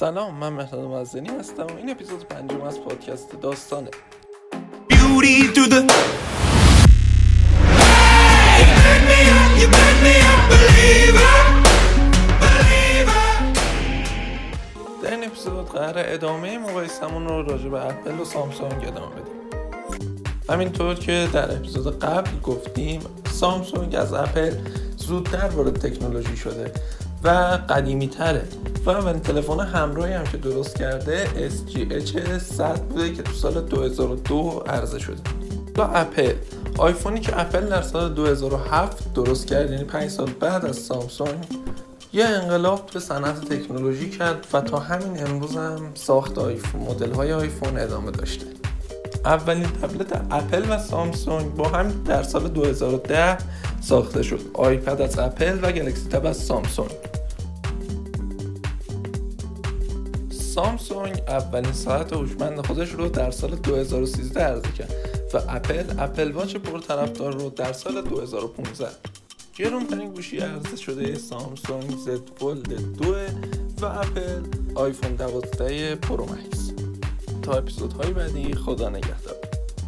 سلام من مهداد مزنی هستم و این اپیزود پنجم از پادکست داستانه. در این اپیزود قرار ادامه مقایسمون رو راجع به اپل و سامسونگ ادامه بدیم همینطور که در اپیزود قبل گفتیم سامسونگ از اپل زودتر وارد تکنولوژی شده و قدیمی تره و اولین تلفن همراهی هم که درست کرده SGH 100 بوده که تو سال 2002 عرضه شده. و اپل. آیفونی که اپل در سال 2007 درست کرد یعنی 5 سال بعد از سامسونگ یه انقلاب به صنعت تکنولوژی کرد و تا همین امروز هم ساخت آیفون مدل های آیفون ادامه داشته. اولین تبلت اپل و سامسونگ با هم در سال 2010 ساخته شد. آیپد از اپل و Galaxy Tab از سامسونگ. سامسونگ اولین ساعت هوشمند خودش رو در سال 2013 عرضه کرد و اپل Apple Watch پرطرفدار رو در سال 2015 گرونترین گوشی عرضه شده سامسونگ Z Fold 2 و اپل آیفون 12 Pro Max. تا اپیزودهای بعدی خدا نگهدار.